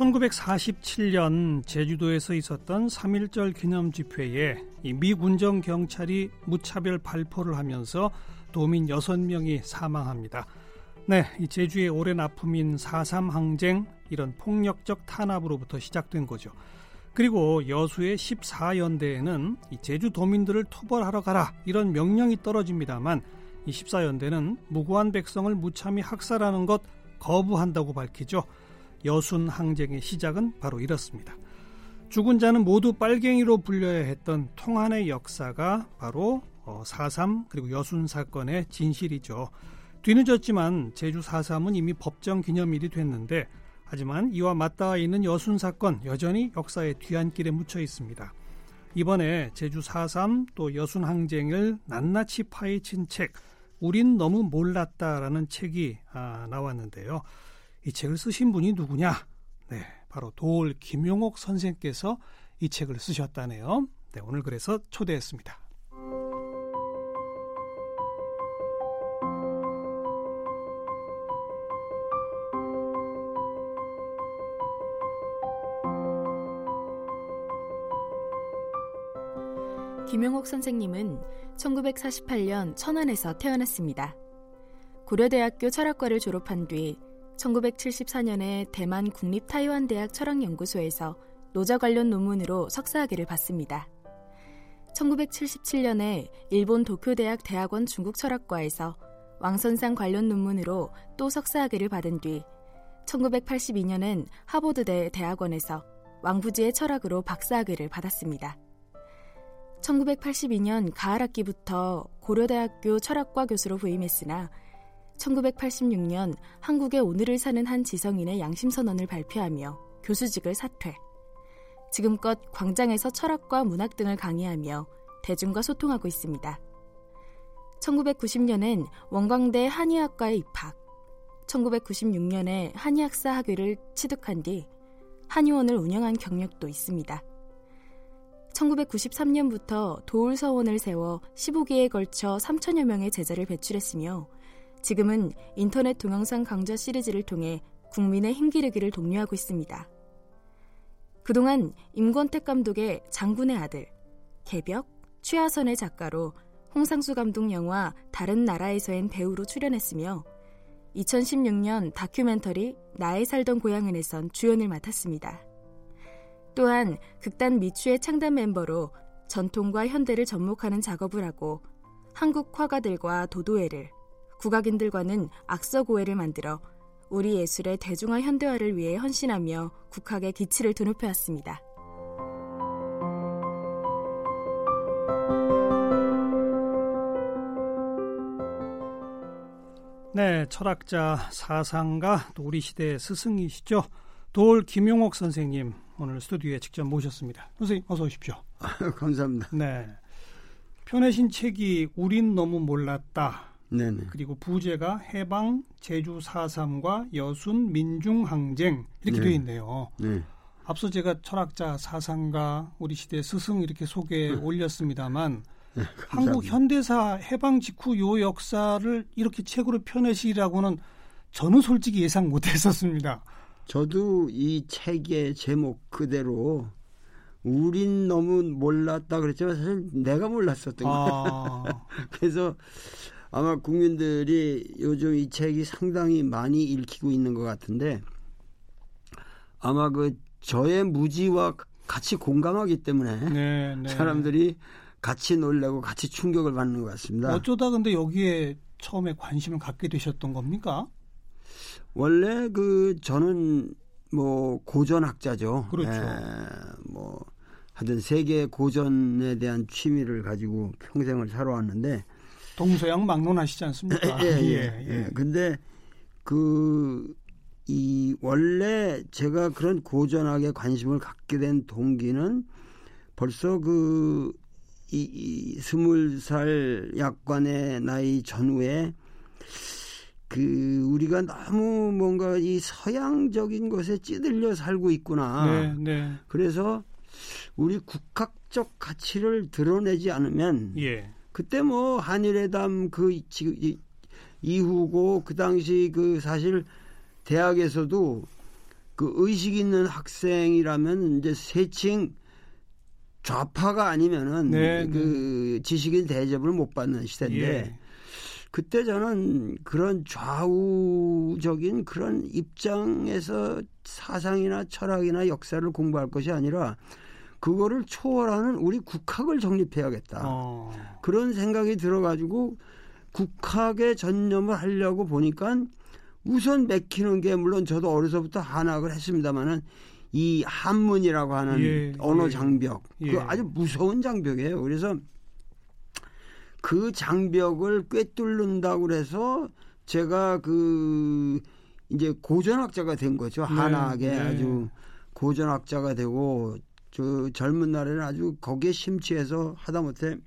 1947년 제주도에서 있었던 3.1절 기념 집회에 미 군정 경찰이 무차별 발포를 하면서 도민 6명이 사망합니다. 네, 이 제주의 오랜 아픔인 4.3 항쟁 이런 폭력적 탄압으로부터 시작된 거죠. 그리고 여수의 14연대에는 제주 도민들을 토벌하러 가라 이런 명령이 떨어집니다만 이 14연대는 무고한 백성을 무참히 학살하는 것 거부한다고 밝히죠. 여순 항쟁의 시작은 바로 이렇습니다. 죽은 자는 모두 빨갱이로 불려야 했던 통한의 역사가 바로 4.3 어, 그리고 여순 사건의 진실이죠. 뒤늦었지만 제주 4.3은 이미 법정 기념일이 됐는데 하지만 이와 맞닿아 있는 여순 사건 여전히 역사의 뒤안길에 묻혀 있습니다. 이번에 제주 4.3 또 여순 항쟁을 낱낱이 파헤친 책 우린 너무 몰랐다라는 책이 아, 나왔는데요. 이 책을 쓰신 분이 누구냐? 네, 바로 도올 김용옥 선생께서 이 책을 쓰셨다네요. 네, 오늘 그래서 초대했습니다. 김용옥 선생님은 1948년 천안에서 태어났습니다. 고려대학교 철학과를 졸업한 뒤 1974년에 대만 국립타이완대학 철학연구소에서 노자 관련 논문으로 석사학위를 받습니다. 1977년에 일본 도쿄대학 대학원 중국철학과에서 왕선상 관련 논문으로 또 석사학위를 받은 뒤 1982년엔 하버드대 대학원에서 왕부지의 철학으로 박사학위를 받았습니다. 1982년 가을 학기부터 고려대학교 철학과 교수로 부임했으나 1986년 한국의 오늘을 사는 한 지성인의 양심선언을 발표하며 교수직을 사퇴. 지금껏 광장에서 철학과 문학 등을 강의하며 대중과 소통하고 있습니다. 1990년엔 원광대 한의학과에 입학. 1996년에 한의학사 학위를 취득한 뒤 한의원을 운영한 경력도 있습니다. 1993년부터 도울서원을 세워 15기에 걸쳐 3천여 명의 제자를 배출했으며 지금은 인터넷 동영상 강좌 시리즈를 통해 국민의 힘기르기를 독려하고 있습니다. 그동안 임권택 감독의 장군의 아들, 개벽, 취하선의 작가로 홍상수 감독 영화 다른 나라에서엔 배우로 출연했으며 2016년 다큐멘터리 나의 살던 고향은에선 주연을 맡았습니다. 또한 극단 미추의 창단 멤버로 전통과 현대를 접목하는 작업을 하고 한국 화가들과 도도회를 국악인들과는 악서고회를 만들어 우리 예술의 대중화 현대화를 위해 헌신하며 국학의 기치를 드높여왔습니다. 네, 철학자, 사상가, 또 우리 시대의 스승이시죠. 돌 김용옥 선생님 오늘 스튜디오에 직접 모셨습니다. 선생님 어서 오십시오. 감사합니다. 네. 편내신 책이 우린 너무 몰랐다. 네네. 그리고 부제가 해방 제주 4.3과 여순 민중항쟁 이렇게 네. 되어 있네요. 네. 앞서 제가 철학자 사상가 우리 시대 스승 이렇게 소개 네. 올렸습니다만 네, 한국 현대사 해방 직후 요 역사를 이렇게 책으로 펴내시라고는 저는 솔직히 예상 못했었습니다. 저도 이 책의 제목 그대로 우린 너무 몰랐다 그랬지만 사실 내가 몰랐었던 거예요. 아. 그래서 아마 국민들이 요즘 이 책이 상당히 많이 읽히고 있는 것 같은데 아마 그 저의 무지와 같이 공감하기 때문에 네, 네. 사람들이 같이 놀래고 같이 충격을 받는 것 같습니다. 어쩌다 근데 여기에 처음에 관심을 갖게 되셨던 겁니까? 원래 그 저는 뭐 고전학자죠. 그렇죠. 에, 뭐 하여튼 세계 고전에 대한 취미를 가지고 평생을 살아왔는데 동서양 막론하시지 않습니까? 예, 예, 예, 예. 근데 그, 이, 원래 제가 그런 고전학에 관심을 갖게 된 동기는 벌써 그, 이, 이 스물 살 약관의 나이 전후에 그 우리가 너무 뭔가 이 서양적인 것에 찌들려 살고 있구나. 네, 네. 그래서 우리 국학적 가치를 드러내지 않으면 예. 그때 뭐 한일회담 그 지금 이후고 그 당시 그 사실 대학에서도 그 의식 있는 학생이라면 이제 세칭 좌파가 아니면은 네, 그 네. 지식인 대접을 못 받는 시대인데 예. 그때 저는 그런 좌우적인 그런 입장에서 사상이나 철학이나 역사를 공부할 것이 아니라 그거를 초월하는 우리 국학을 정립해야겠다. 어. 그런 생각이 들어가지고 국학에 전념을 하려고 보니까 우선 맥히는 게 물론 저도 어려서부터 한학을 했습니다마는 이 한문이라고 하는 예, 언어 예. 장벽 예. 그 아주 무서운 장벽이에요. 그래서 그 장벽을 꿰뚫는다고 그래서 제가 그 이제 고전학자가 된 거죠. 네, 한학에 네. 아주 고전학자가 되고 저 젊은 날에는 아주 거기에 심취해서 하다못해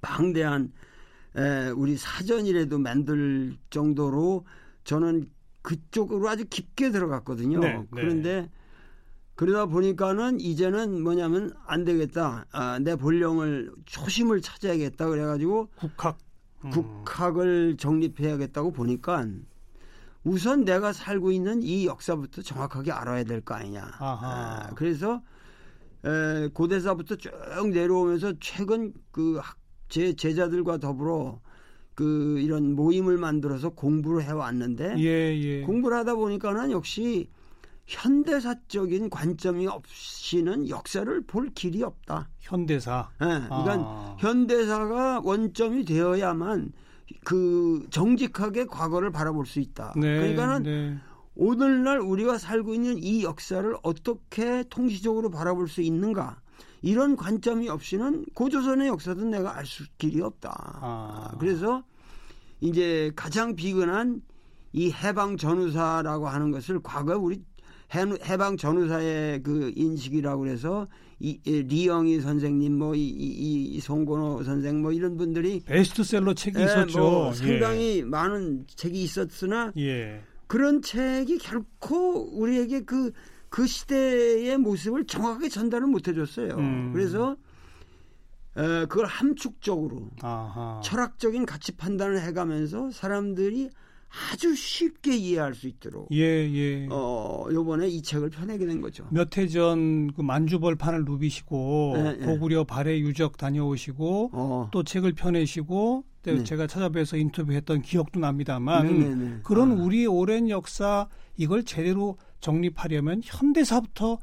방대한 에, 우리 사전이라도 만들 정도로 저는 그쪽으로 아주 깊게 들어갔거든요. 네, 네. 그런데 그러다 보니까는 이제는 뭐냐면 안 되겠다. 아, 내 본령을 초심을 찾아야겠다. 그래가지고 국학. 음. 국학을 정립해야겠다고 보니까 우선 내가 살고 있는 이 역사부터 정확하게 알아야 될 거 아니냐. 아, 그래서 에, 고대사부터 쭉 내려오면서 최근 그 제 제자들과 더불어 그 이런 모임을 만들어서 공부를 해왔는데 예, 예. 공부를 하다 보니까는 역시 현대사적인 관점이 없이는 역사를 볼 길이 없다. 현대사. 예, 그러니까 아. 현대사가 원점이 되어야만 그 정직하게 과거를 바라볼 수 있다. 네, 그러니까는 네. 오늘날 우리가 살고 있는 이 역사를 어떻게 통시적으로 바라볼 수 있는가 이런 관점이 없이는 고조선의 역사도 내가 알 수 길이 없다. 아. 그래서 이제 가장 비근한 이 해방 전후사라고 하는 것을 과거 우리 해- 해방 전후사의 그 인식이라고 그래서 이, 이 리영희 선생님 뭐이 이, 이 송건호 선생 뭐 이런 분들이 베스트셀러 책이 예, 있었죠. 뭐 예. 상당히 많은 책이 있었으나 예. 그런 책이 결코 우리에게 그, 그 시대의 모습을 정확하게 전달을 못 해줬어요. 음. 그래서 에, 그걸 함축적으로 아하. 철학적인 가치 판단을 해가면서 사람들이 아주 쉽게 이해할 수 있도록 예, 예. 어, 요번에 이 책을 펴내게 된 거죠. 몇 해 전 그 만주벌판을 누비시고 네, 네. 고구려 발해 유적 다녀오시고 어. 또 책을 펴내시고 또 네. 제가 찾아뵈서 인터뷰했던 기억도 납니다만 네네네. 그런 아. 우리의 오랜 역사 이걸 제대로 정립하려면 현대사부터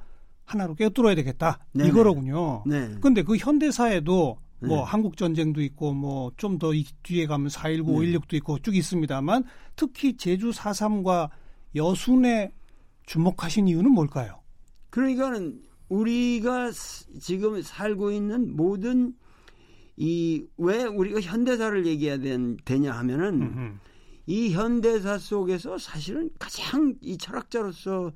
하나로 꿰뚫어야 되겠다 네네. 이거로군요. 네. 근데 그 현대사에도 뭐 네. 한국 전쟁도 있고 뭐 좀 더 뒤에 가면 4.19, 네. 5.16도 있고 쭉 있습니다만 특히 제주 4.3과 여순에 주목하신 이유는 뭘까요? 그러니까는 우리가 스- 지금 살고 있는 모든 이 왜 우리가 현대사를 얘기해야 된- 되냐 하면은 음흠. 이 현대사 속에서 사실은 가장 이 철학자로서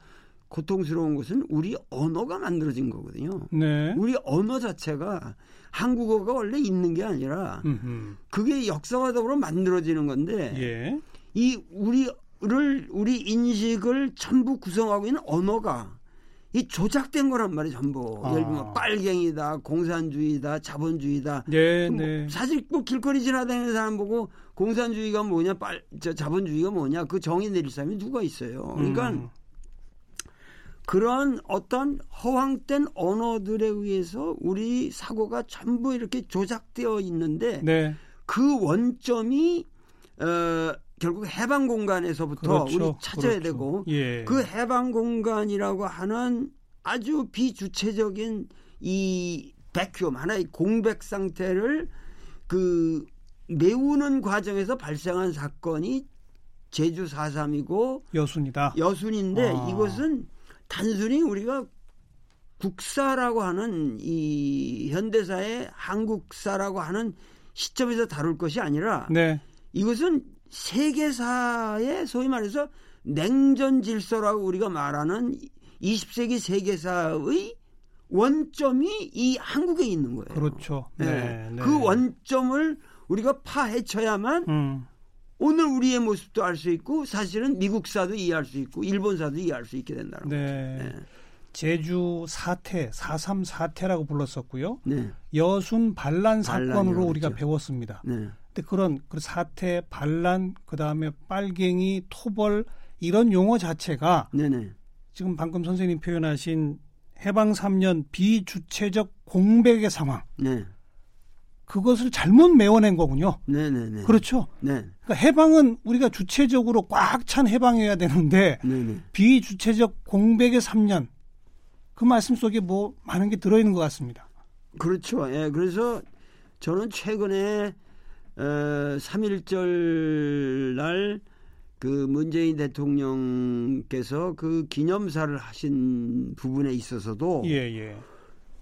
고통스러운 것은 우리 언어가 만들어진 거거든요. 네. 우리 언어 자체가 한국어가 원래 있는 게 아니라 음흠. 그게 역사와 더불어 만들어지는 건데 예. 이 우리를 우리 인식을 전부 구성하고 있는 언어가 이 조작된 거란 말이에요 전부 아. 예를 들면 빨갱이다 공산주의다 자본주의다 네, 뭐 네. 사실 뭐 길거리 지나다니는 사람 보고 공산주의가 뭐냐 빨 저 자본주의가 뭐냐 그 정의 내릴 사람이 누가 있어요 그러니까 음. 그런 어떤 허황된 언어들에 의해서 우리 사고가 전부 이렇게 조작되어 있는데 네. 그 원점이 어, 결국 해방 공간에서부터 그렇죠. 우리 찾아야 그렇죠. 되고 예. 그 해방 공간이라고 하는 아주 비주체적인 이 백큐엄 하나의 공백 상태를 그 메우는 과정에서 발생한 사건이 제주 4.3이고 여순이다. 여순인데 아. 이것은 단순히 우리가 국사라고 하는 이 현대사의 한국사라고 하는 시점에서 다룰 것이 아니라 네. 이것은 세계사의 소위 말해서 냉전 질서라고 우리가 말하는 20세기 세계사의 원점이 이 한국에 있는 거예요. 그렇죠. 네, 네. 네. 그 원점을 우리가 파헤쳐야만 음. 오늘 우리의 모습도 알 수 있고 사실은 미국사도 이해할 수 있고 일본사도 이해할 수 있게 된다는 네. 거죠. 네. 제주 사태, 4.3 사태라고 불렀었고요. 네. 여순 반란 사건으로 반란이라고 우리가. 배웠습니다. 네. 근데 그런 그 사태, 반란, 그 다음에 빨갱이, 토벌 이런 용어 자체가 네네. 지금 방금 선생님 표현하신 해방 3년 비주체적 공백의 상황 네. 그것을 잘못 메워낸 거군요. 네네네. 그렇죠. 네. 그러니까 해방은 우리가 주체적으로 꽉 찬 해방이어야 되는데 네네. 비주체적 공백의 3년 그 말씀 속에 뭐 많은 게 들어있는 것 같습니다. 그렇죠. 예. 그래서 저는 최근에 어, 3.1절 날 그 문재인 대통령께서 그 기념사를 하신 부분에 있어서도 예, 예.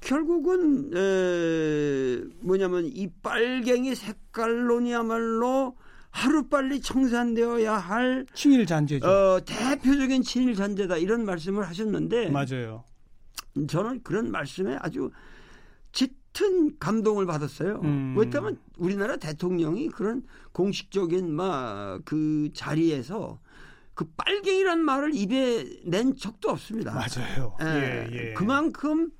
결국은 에, 뭐냐면 이 빨갱이 색깔론이야말로 하루빨리 청산되어야 할 친일 잔재죠. 어, 대표적인 친일 잔재다 이런 말씀을 하셨는데 맞아요. 저는 그런 말씀에 아주 짙은 감동을 받았어요. 음. 왜냐하면 우리나라 대통령이 그런 공식적인 막 그 자리에서 그 빨갱이란 말을 입에 낸 적도 없습니다. 맞아요. 예, 예, 예. 그만큼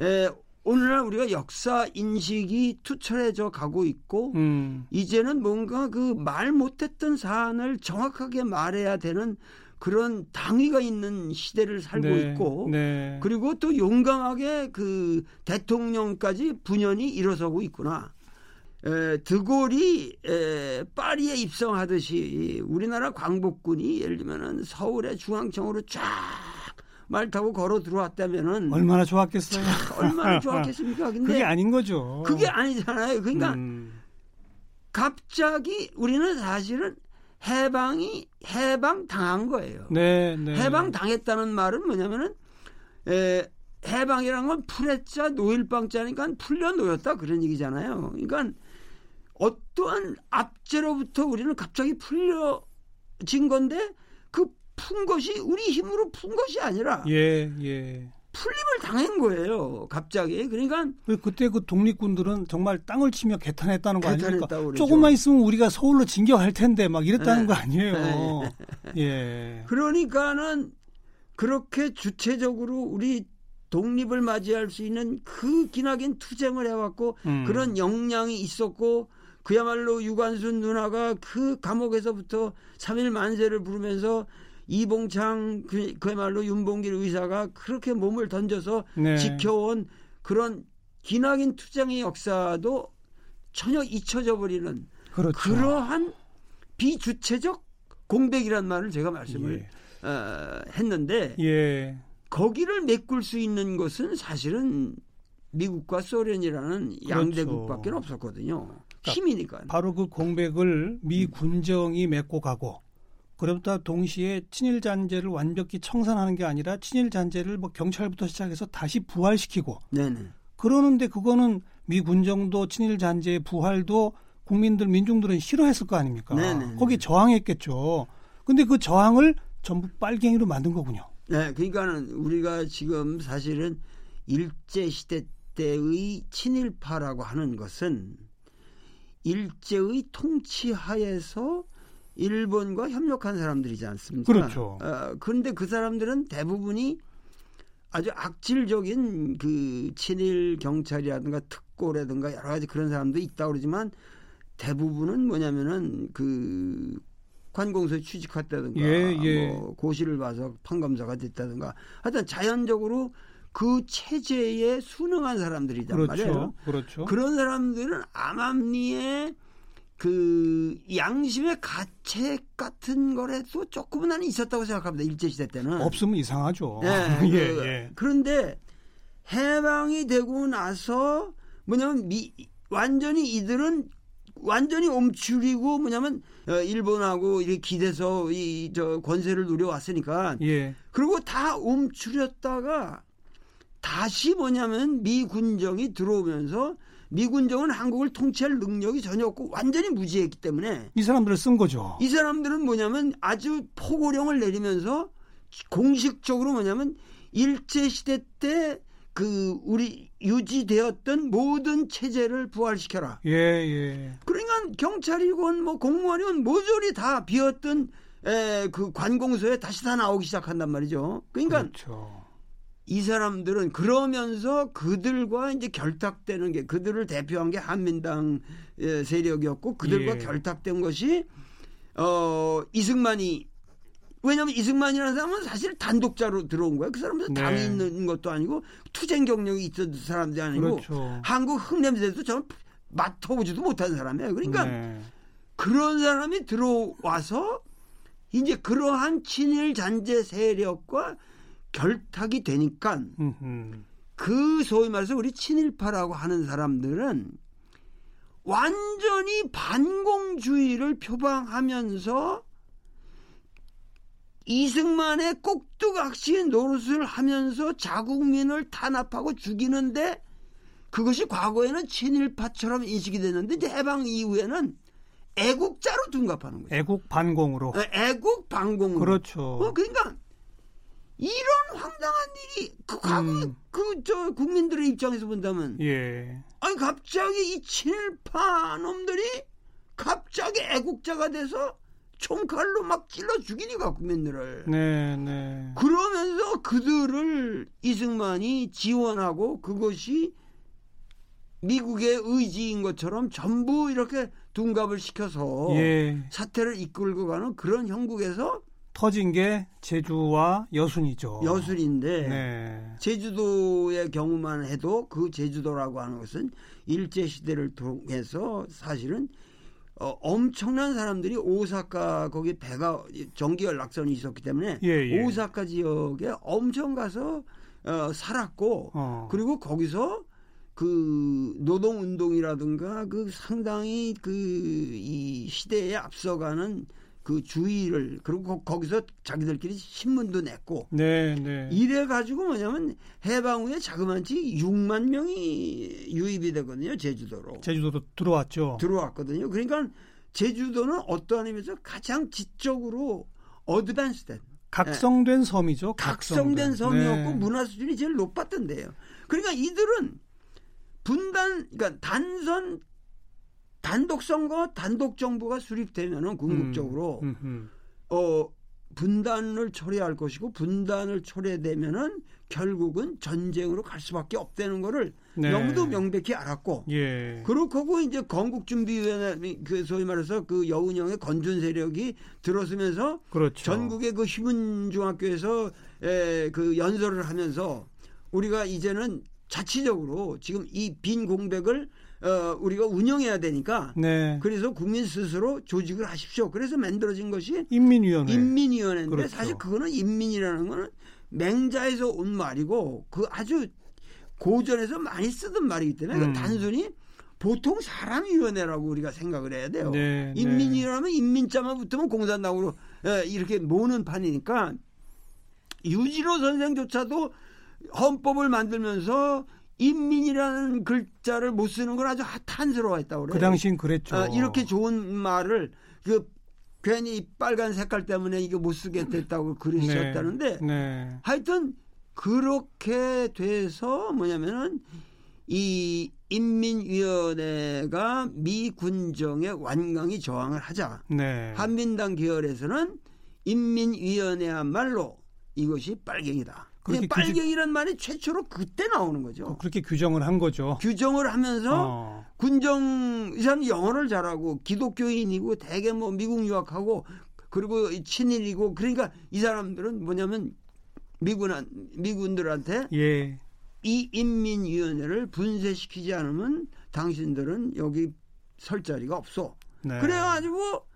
에, 오늘날 우리가 역사 인식이 투철해져 가고 있고 음, 이제는 뭔가 그 말 못했던 사안을 정확하게 말해야 되는 그런 당위가 있는 시대를 살고 네, 있고 네. 그리고 또 용감하게 그 대통령까지 분연히 일어서고 있구나. 에, 드골이 에, 파리에 입성하듯이 우리나라 광복군이 예를 들면은 서울의 중앙청으로 쫙 말 타고 걸어 들어왔다면은 얼마나 좋았겠어요. 얼마나 좋았겠습니까? 근데 그게 아닌 거죠. 그게 아니잖아요. 그러니까 음, 갑자기 우리는 사실은 해방이 해방 당한 거예요. 네, 네. 해방 당했다는 말은 뭐냐면은 에, 해방이란 건 풀했자 노일방자니까 풀려 놓였다 그런 얘기잖아요. 그러니까 어떠한 압제로부터 우리는 갑자기 풀려진 건데 그 푼 것이 우리 힘으로 푼 것이 아니라 예, 예. 풀림을 당한 거예요. 갑자기 그러니까 그- 그때 그 독립군들은 정말 땅을 치며 개탄했다는 거 아닙니까? 조금만 있으면 우리가 서울로 진격할 텐데 막 이랬다는 네. 거 아니에요. 네. 예. 그러니까는 그렇게 주체적으로 우리 독립을 맞이할 수 있는 그 기나긴 투쟁을 해왔고 음. 그런 역량이 있었고 그야말로 유관순 누나가 그 감옥에서부터 3일 만세를 부르면서 이봉창 그, 그야말로 윤봉길 의사가 그렇게 몸을 던져서 네. 지켜온 그런 기나긴 투쟁의 역사도 전혀 잊혀져 버리는 그렇죠. 그러한 비주체적 공백이란 말을 제가 말씀을 예. 어, 했는데 예. 거기를 메꿀 수 있는 것은 사실은 미국과 소련이라는 양대국밖에 없었거든요. 힘이니까. 바로 그 공백을 미 군정이 메고 가고 그러다 동시에 친일 잔재를 완벽히 청산하는 게 아니라 친일 잔재를 뭐 경찰부터 시작해서 다시 부활시키고 네네. 그러는데 그거는 미 군정도 친일 잔재의 부활도 국민들 민중들은 싫어했을 거 아닙니까? 네네네. 거기 저항했겠죠. 근데 그 저항을 전부 빨갱이로 만든 거군요. 네, 그러니까는 우리가 지금 사실은 일제 시대 때의 친일파라고 하는 것은 일제의 통치 하에서 일본과 협력한 사람들이지 않습니까? 그렇죠. 어, 그런데 그 사람들은 대부분이 아주 악질적인 그 친일 경찰이라든가 특고라든가 여러 가지 그런 사람도 있다 고 그러지만 대부분은 뭐냐면은 그 관공서에 취직했다든가 예, 예. 뭐 고시를 봐서 판검사가 됐다든가 하여튼 자연적으로 그 체제에 순응한 사람들이란 그렇죠. 말이에요. 그렇죠. 그런 사람들은 암암리에 그 양심의 가책 같은 거라도 조금은 나는 있었다고 생각합니다. 일제 시대 때는. 없으면 이상하죠. 예, 예, 그, 예. 그런데 해방이 되고 나서 뭐냐면 미, 완전히 이들은 완전히 옴추리고 뭐냐면 어, 일본하고 이렇게 기대서 이 저 권세를 누려왔으니까 예. 그리고 다 옴추렸다가 다시 뭐냐면 미 군정이 들어오면서 미군정은 한국을 통치할 능력이 전혀 없고 완전히 무지했기 때문에 이 사람들을 쓴 거죠. 이 사람들은 뭐냐면 아주 포고령을 내리면서 공식적으로 뭐냐면 일제 시대 때 그 우리 유지되었던 모든 체제를 부활시켜라. 예, 예. 그러니까 경찰이건 뭐 공무원이건 모조리 다 비었던 에, 그 관공서에 다시 다 나오기 시작한단 말이죠. 그러니까 그렇죠. 이 사람들은 그러면서 그들과 이제 결탁되는 게 그들을 대표한 게 한민당 세력이었고 그들과 예. 결탁된 것이 어 이승만이 왜냐하면 이승만이라는 사람은 사실 단독자로 들어온 거야. 그 사람은 네. 당이 있는 것도 아니고 투쟁 경력이 있었던 사람도 아니고 그렇죠. 한국 흙냄새도 전 맡아보지도 못한 사람이에요. 그러니까 네. 그런 사람이 들어와서 이제 그러한 친일 잔재 세력과 결탁이 되니까 음흠. 그 소위 말해서 우리 친일파라고 하는 사람들은 완전히 반공주의를 표방하면서 이승만의 꼭두각시 노릇을 하면서 자국민을 탄압하고 죽이는데 그것이 과거에는 친일파처럼 인식이 됐는데 이제 해방 이후에는 애국자로 둔갑하는 거예요. 애국 반공으로. 애국 반공. 그렇죠. 어, 그러니까 이런 황당한 일이 그 과거 음. 그저 국민들의 입장에서 본다면 예. 아니 갑자기 이 친일파 놈들이 갑자기 애국자가 돼서 총칼로 막 찔러 죽이니까 국민들을. 네, 네. 그러면서 그들을 이승만이 지원하고 그것이 미국의 의지인 것처럼 전부 이렇게 둔갑을 시켜서 예. 사태를 이끌고 가는 그런 형국에서 터진 게 제주와 여순이죠. 여술인데 네. 제주도의 경우만 해도 그 제주도라고 하는 것은 일제 시대를 통해서 사실은 어, 엄청난 사람들이 오사카 거기 배가 전기 연락선이 있었기 때문에 예, 예. 오사카 지역에 엄청 가서 어, 살았고 어. 그리고 거기서 그 노동 운동이라든가 그 상당히 그 이 시대에 앞서가는 그 주의를 그리고 거- 거기서 자기들끼리 신문도 냈고 네, 네. 이래 가지고 뭐냐면 해방 후에 자그만치 6만 명이 유입이 되거든요 제주도로 제주도도 들어왔죠. 들어왔거든요. 그러니까 제주도는 어떠한 의미에서 가장 지적으로 어드밴스된 각성된 섬이죠. 네. 각성된 섬이었고 네. 문화 수준이 제일 높았던 데예요. 그러니까 이들은 분단, 그러니까 단선 단독 선거, 단독 정부가 수립되면은 궁극적으로 음, 음. 어 분단을 초래할 것이고 분단을 초래되면은 결국은 전쟁으로 갈 수밖에 없다는 거를 네. 너무도 명백히 알았고 예. 그렇고 이제 건국준비위원회 그 소위 말해서 그 여운형의 건준 세력이 들어서면서 그렇죠. 전국의 그 희문중학교에서 에, 그 연설을 하면서 우리가 이제는 자치적으로 지금 이 빈 공백을 어, 우리가 운영해야 되니까 네. 그래서 국민 스스로 조직을 하십시오. 그래서 만들어진 것이 인민위원회. 인민위원회인데 그렇죠. 사실 그거는 인민이라는 거는 맹자에서 온 말이고 그 아주 고전에서 많이 쓰던 말이기 때문에 음. 그 단순히 보통 사람위원회라고 우리가 생각을 해야 돼요. 네, 인민이라면 인민자만 붙으면 공산당으로 예, 이렇게 모는 판이니까 유진호 선생조차도 헌법을 만들면서 인민이라는 글자를 못 쓰는 건 아주 탄스러워했다고 그래요. 그 당시엔 그랬죠. 어, 이렇게 좋은 말을 그 괜히 빨간 색깔 때문에 이거 못 쓰게 됐다고 그러셨다는데 네. 하여튼 그렇게 돼서 뭐냐면은 이 인민위원회가 미 군정에 완강히 저항을 하자. 네. 한민당 계열에서는 인민위원회야말로 이것이 빨갱이다. 그렇게 그냥 빨갱이란 말이 최초로 그때 나오는 거죠. 그렇게 규정을 한 거죠. 규정을 하면서 어. 군정 이 사람 영어를 잘하고 기독교인이고 대개 뭐 미국 유학하고 그리고 친일이고 그러니까 이 사람들은 뭐냐면 미군 미군들한테 예. 이 인민위원회를 분쇄시키지 않으면 당신들은 여기 설 자리가 없어. 네. 그래가지고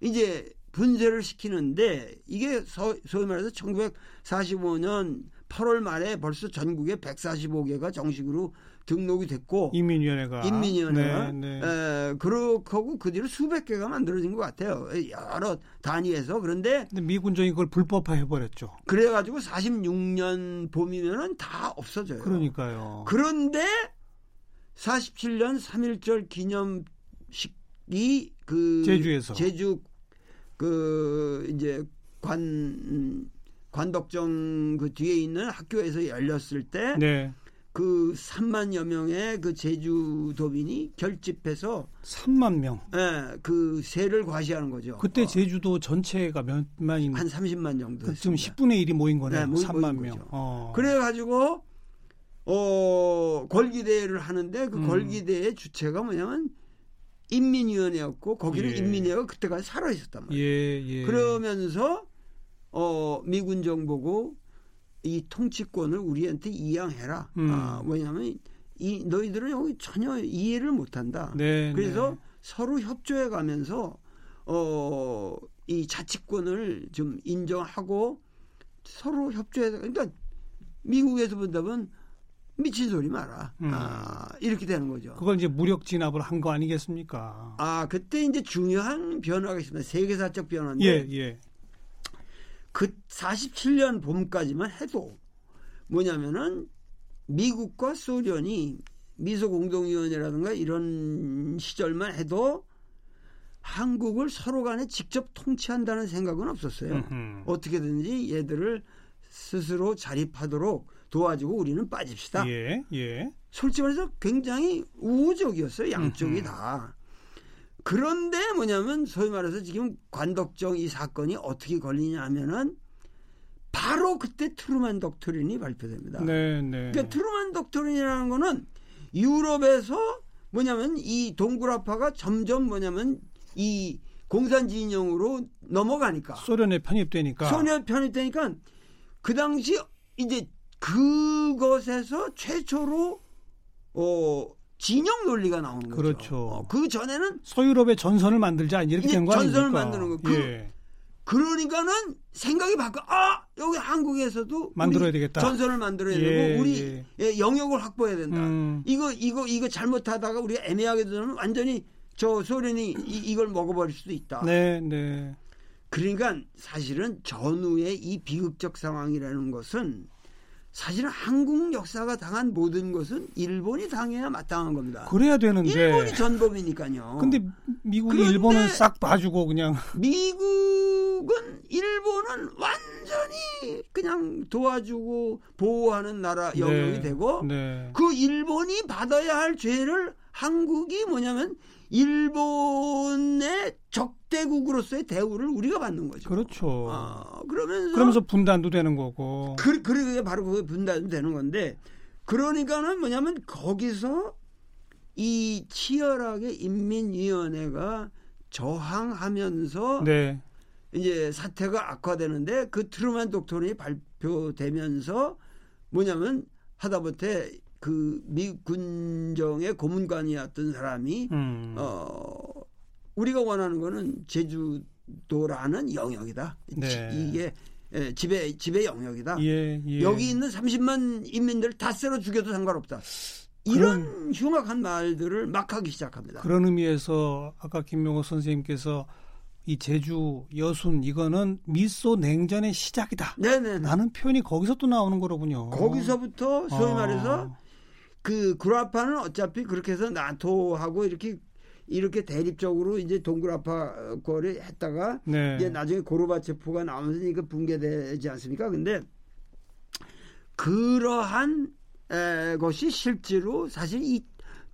이제 분쇄를 시키는데 이게 서, 소위 말해서 1945년 8월 말에 벌써 전국에 145개가 정식으로 등록이 됐고 인민위원회가 인민위원회가 네, 네. 에, 그렇고 그 뒤로 수백 개가 만들어진 것 같아요. 여러 단위에서 그런데 근데 미 군정이 그걸 불법화해 버렸죠. 그래가지고 46년 봄이면은 다 없어져요. 그러니까요. 그런데 47년 3.1절 기념식이 그 제주에서. 제주 그 이제 관 관덕정 그 뒤에 있는 학교에서 열렸을 때 네. 그 3만여 명의 그 제주도민이 결집해서 3만 명. 예, 그 세를 과시하는 거죠. 그때 어, 제주도 전체가 몇만인 한 30만 정도 그 지금 됐습니다. 10분의 1이 모인 거네요. 네, 모인- 3만 모인 명. 어. 그래 가지고 어 걸기대회를 하는데 그 음. 걸기대회 주체가 뭐냐면 인민위원회였고 거기는 예. 인민위원회가 그때까지 살아 있었단 말이에요. 예, 예. 그러면서 어 미군 정보고 이 통치권을 우리한테 이양해라. 음. 아, 뭐냐면 이 너희들은 여기 전혀 이해를 못한다. 네, 그래서 네. 서로 협조해 가면서 어, 이 자치권을 좀 인정하고 서로 협조해서 그러니까 미국에서 본다면 미친 소리 마라. 음. 아, 이렇게 되는 거죠. 그걸 이제 무력 진압을 한 거 아니겠습니까? 아, 그때 이제 중요한 변화가 있습니다. 세계사적 변화인데 예, 예. 그 47년 봄까지만 해도 뭐냐면은 미국과 소련이 미소 공동위원회라든가 이런 시절만 해도 한국을 서로 간에 직접 통치한다는 생각은 없었어요. 음흠. 어떻게든지 얘들을 스스로 자립하도록 도와주고 우리는 빠집시다. 예, 예. 솔직히 말해서 굉장히 우호적이었어요. 양쪽이 음흠. 다. 그런데 뭐냐면 소위 말해서 지금 관덕정 이 사건이 어떻게 걸리냐 하면은 바로 그때 트루만 독트린이 발표됩니다. 네, 네. 그러니까 트루만 독트린이라는 거는 유럽에서 뭐냐면 이 동굴아파가 점점 뭐냐면 이 공산 진영으로 넘어가니까 소련에 편입되니까 소련 편입되니까 그 당시 이제 그것에서 최초로 어 진영 논리가 나오는 거죠. 그렇죠. 어, 그 전에는 소유럽의 전선을 만들자 이렇게 이제 된거 전선을 아닙니까? 만드는 거. 그 예. 그러니까는 생각이 바뀌어. 아 여기 한국에서도 만들어야 되겠다. 전선을 만들어야 예, 되고 우리 예. 예, 영역을 확보해야 된다. 음. 이거 이거 이거 잘못하다가 우리가 애매하게 되면 완전히 저 소련이 이, 이걸 먹어버릴 수도 있다. 네, 네. 그러니까 사실은 전후의 이 비극적 상황이라는 것은 사실은 한국 역사가 당한 모든 것은 일본이 당해야 마땅한 겁니다. 그래야 되는데. 일본이 전범이니까요. 근데 미국이 일본은 싹 봐주고 그냥 미국은 일본은 완전히 그냥 도와주고 보호하는 나라 영역이 네, 되고 네. 그 일본이 받아야 할 죄를 한국이 뭐냐면 일본의 적대국으로서의 대우를 우리가 받는 거죠. 그렇죠. 아, 그러면서 그러면서 분단도 되는 거고. 그, 그게 바로 그게 분단이 되는 건데 그러니까는 뭐냐면 거기서 이 치열하게 인민위원회가 저항하면서 네. 이제 사태가 악화되는데 그 트루만 독토론이 발표되면서 뭐냐면 하다못해 그 미군정의 고문관이었던 사람이 음. 어 우리가 원하는 거는 제주도라는 영역이다. 네. 이게 예, 지배 지배 영역이다. 예, 예. 여기 있는 30만 인민들 다 쓸어 죽여도 상관없다. 이런 흉악한 말들을 막 하기 시작합니다. 그런 의미에서 아까 김명호 선생님께서 이 제주 여순 이거는 미소 냉전의 시작이다. 네네. 라는 표현이 거기서 또 나오는 거로군요. 거기서부터 소위 아. 말해서 그 구라파는 어차피 그렇게 해서 나토하고 이렇게 이렇게 대립적으로 이제 동구라파 거를 했다가 네. 이제 나중에 고르바체프가 나오면서 이거 붕괴되지 않습니까? 근데 그러한 에, 것이 실제로 사실 이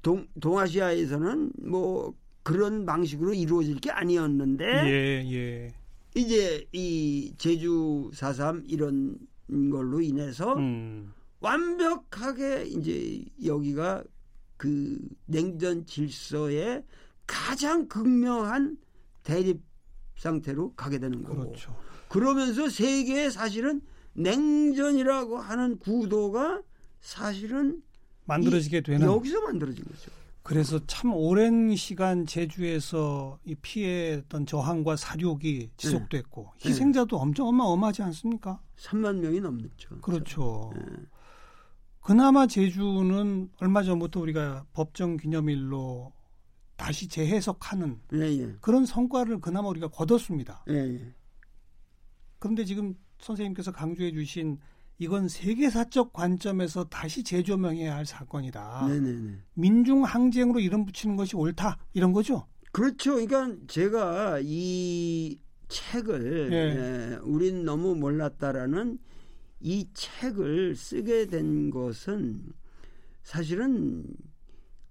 동, 동아시아에서는 뭐 그런 방식으로 이루어질 게 아니었는데 예, 예. 이제 이 제주 4.3 이런 걸로 인해서 음. 완벽하게 이제 여기가 그 냉전 질서의 가장 극명한 대립 상태로 가게 되는 거고 그렇죠. 그러면서 세계에 사실은 냉전이라고 하는 구도가 사실은 만들어지게 이- 되는 여기서 만들어진 거죠. 그래서 참 오랜 시간 제주에서 이 피해했던 저항과 사륙이 지속됐고 네. 희생자도 엄청 어마어마하지 않습니까? 3만 명이 넘죠. 그렇죠. 네. 그나마 제주는 얼마 전부터 우리가 법정 기념일로 다시 재해석하는 예, 예. 그런 성과를 그나마 우리가 거뒀습니다. 예, 예. 그런데 지금 선생님께서 강조해 주신 이건 세계사적 관점에서 다시 재조명해야 할 사건이다. 네네네. 민중 항쟁으로 이름 붙이는 것이 옳다 이런 거죠. 그렇죠. 그러니까 제가 이 책을 예. 예, 우린 너무 몰랐다라는 이 책을 쓰게 된 것은 사실은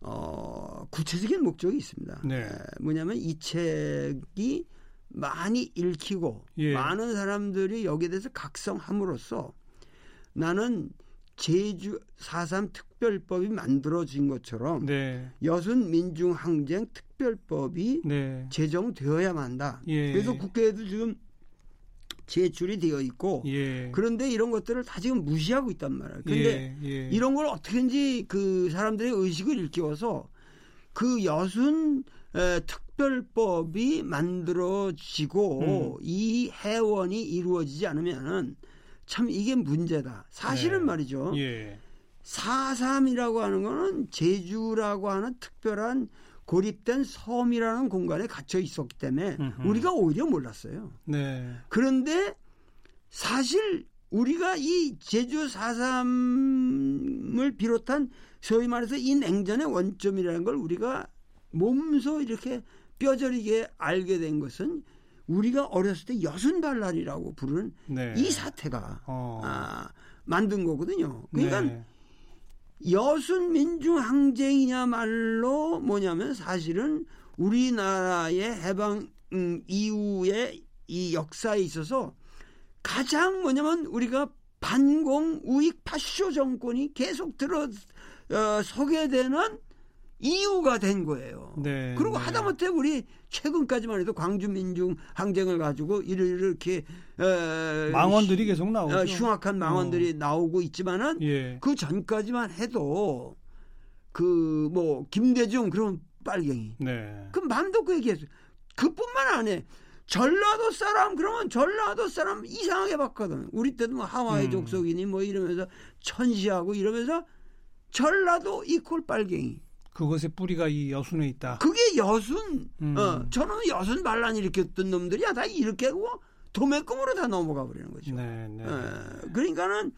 어, 구체적인 목적이 있습니다. 네. 에, 뭐냐면 이 책이 많이 읽히고 예. 많은 사람들이 여기에 대해서 각성함으로써 나는 제주 4.3 특별법이 만들어진 것처럼 네. 여순 민중 항쟁 특별법이 네. 제정되어야만 한다. 예. 그래서 국회에도 지금 제출이 되어 있고 예. 그런데 이런 것들을 다 지금 무시하고 있단 말이에요. 근데 예. 예. 이런 걸 어떻게든지 그 사람들의 의식을 일깨워서 그 여순 에, 특별법이 만들어지고 음. 이 해원이 이루어지지 않으면은 참 이게 문제다. 사실은 네. 말이죠. 예. 4.3이라고 하는 거는 제주라고 하는 특별한 고립된 섬이라는 공간에 gat혀 있었기 때문에 음흠. 우리가 오히려 몰랐어요. 네. 그런데 사실 우리가 이 제주 4.3을 비롯한 소위 말해서 이 냉전의 원점이라는 걸 우리가 몸소 이렇게 뼈저리게 알게 된 것은 우리가 어렸을 때 여순반란이라고 부르는 네. 이 사태가 어. 아, 만든 거거든요. 그러니까 네. 여순 민중 항쟁이냐말로 뭐냐면 사실은 우리나라의 해방 음, 이후의 이 역사에 있어서 가장 뭐냐면 우리가 반공 우익 파쇼 정권이 계속 들어 어, 서게 되는 이유가 된 거예요. 네, 그리고 네. 하다못해 우리 최근까지만 해도 광주 민중 항쟁을 가지고 이렇게 어, 망언들이 계속 나오죠. 어, 흉악한 망언들이 나오고 있지만은 예. 그 전까지만 해도 그 뭐 김대중 그런 빨갱이 네. 그 맘도 그 얘기했어요. 그뿐만 아니에요. 전라도 사람 그러면 전라도 사람 이상하게 봤거든. 우리 때도 뭐 하와이 음. 족속이니 뭐 이러면서 천시하고 이러면서 전라도 이퀄 빨갱이. 그것의 뿌리가 이 여순에 있다. 그게 여순. 음. 어, 저는 여순 반란 일으켰던 놈들이야 다 이렇게 하고 도매금으로 다 넘어가 버리는 거죠. 네, 네. 예, 그러니까는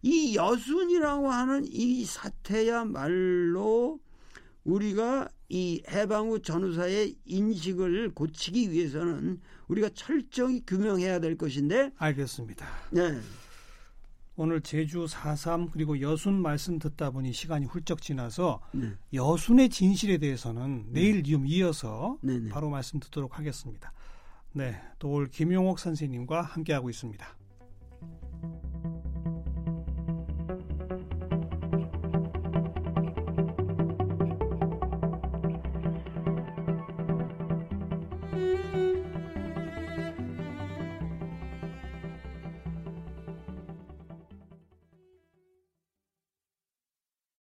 이 여순이라고 하는 이 사태야말로 우리가 이 해방 후 전후사의 인식을 고치기 위해서는 우리가 철저히 규명해야 될 것인데, 알겠습니다. 네, 오늘 제주 4.3 그리고 여순 말씀 듣다 보니 시간이 훌쩍 지나서 네, 여순의 진실에 대해서는 내일 좀 이어서 네, 네. 바로 말씀 듣도록 하겠습니다. 네, 또 올 김용옥 선생님과 함께하고 있습니다.